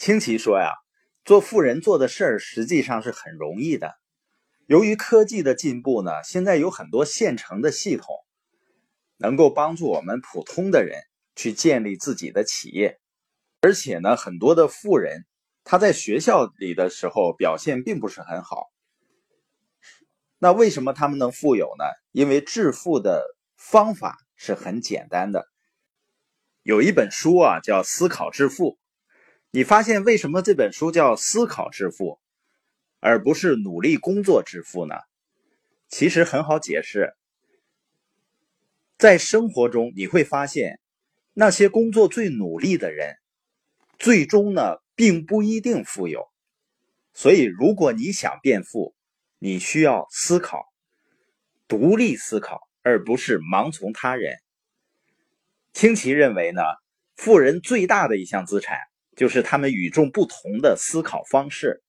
清奇说呀，做富人做的事儿实际上是很容易的。由于科技的进步呢，现在有很多现成的系统，能够帮助我们普通的人去建立自己的企业。而且呢，很多的富人他在学校里的时候表现并不是很好。那为什么他们能富有呢？因为致富的方法是很简单的。有一本书啊，叫《思考致富》。你发现为什么这本书叫思考致富，而不是努力工作致富呢？其实很好解释，在生活中你会发现，那些工作最努力的人，最终呢并不一定富有。所以，如果你想变富，你需要思考，独立思考，而不是盲从他人。清奇认为呢，富人最大的一项资产。就是他们与众不同的思考方式，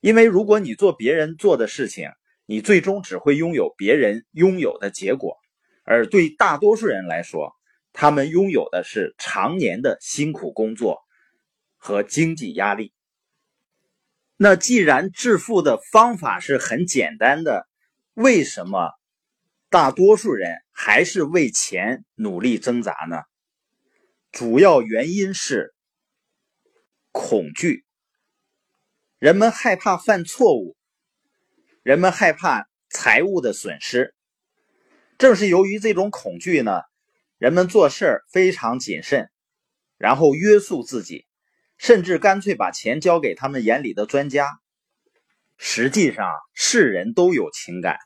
因为如果你做别人做的事情，你最终只会拥有别人拥有的结果，而对大多数人来说，他们拥有的是常年的辛苦工作和经济压力。那既然致富的方法是很简单的，为什么大多数人还是为钱努力挣扎呢？主要原因是。恐惧，人们害怕犯错误，人们害怕财务的损失。正是由于这种恐惧呢，人们做事非常谨慎，然后约束自己，甚至干脆把钱交给他们眼里的专家。实际上，是人都有情感，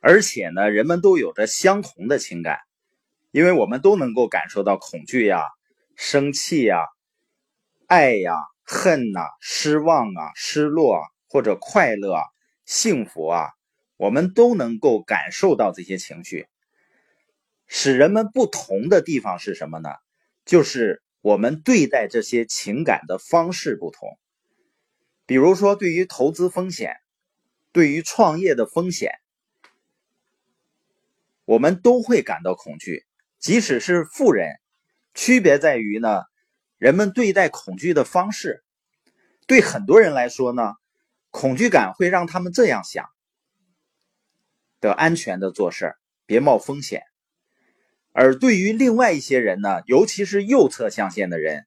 而且呢，人们都有着相同的情感，因为我们都能够感受到恐惧呀、生气呀。爱呀，恨呐，失望啊，失落啊，或者快乐啊，幸福啊，我们都能够感受到这些情绪。使人们不同的地方是什么呢？就是我们对待这些情感的方式不同。比如说，对于投资风险，对于创业的风险，我们都会感到恐惧。即使是富人，区别在于呢。人们对待恐惧的方式，对很多人来说呢，恐惧感会让他们这样想：得安全的做事别冒风险。而对于另外一些人呢，尤其是右侧象限的人，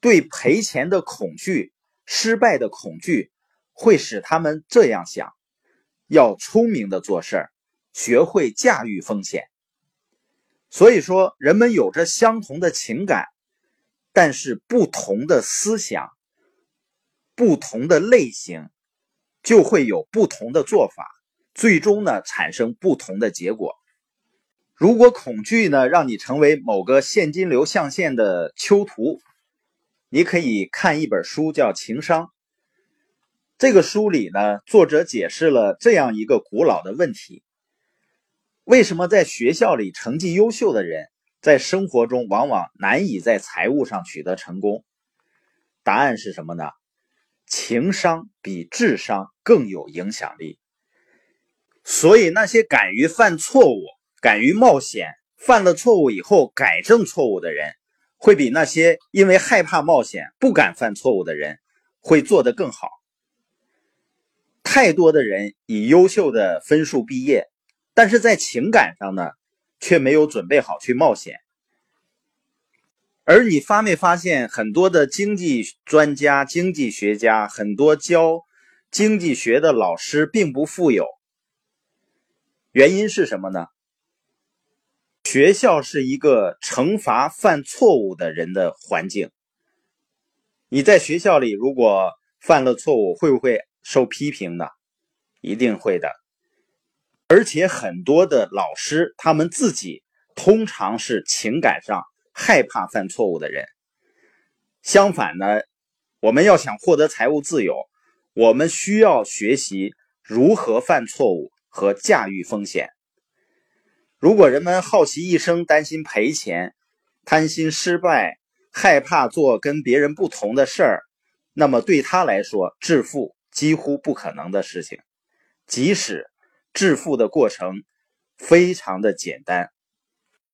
对赔钱的恐惧、失败的恐惧，会使他们这样想：要聪明的做事学会驾驭风险。所以说，人们有着相同的情感。但是不同的思想、不同的类型，就会有不同的做法，最终呢产生不同的结果。如果恐惧呢让你成为某个现金流象限的囚徒，你可以看一本书叫《情商》。这个书里呢，作者解释了这样一个古老的问题：为什么在学校里成绩优秀的人？在生活中，往往难以在财务上取得成功。答案是什么呢？情商比智商更有影响力。所以，那些敢于犯错误、敢于冒险、犯了错误以后改正错误的人，会比那些因为害怕冒险、不敢犯错误的人会做得更好。太多的人以优秀的分数毕业，但是在情感上呢？却没有准备好去冒险，而你发没发现，很多的经济专家、经济学家，很多教经济学的老师并不富有。原因是什么呢？学校是一个惩罚犯错误的人的环境。你在学校里如果犯了错误，会不会受批评呢？一定会的。而且很多的老师，他们自己通常是情感上害怕犯错误的人。相反呢，我们要想获得财务自由，我们需要学习如何犯错误和驾驭风险。如果人们好奇一生，担心赔钱，贪心失败，害怕做跟别人不同的事儿，那么对他来说，致富几乎不可能的事情。即使致富的过程非常的简单。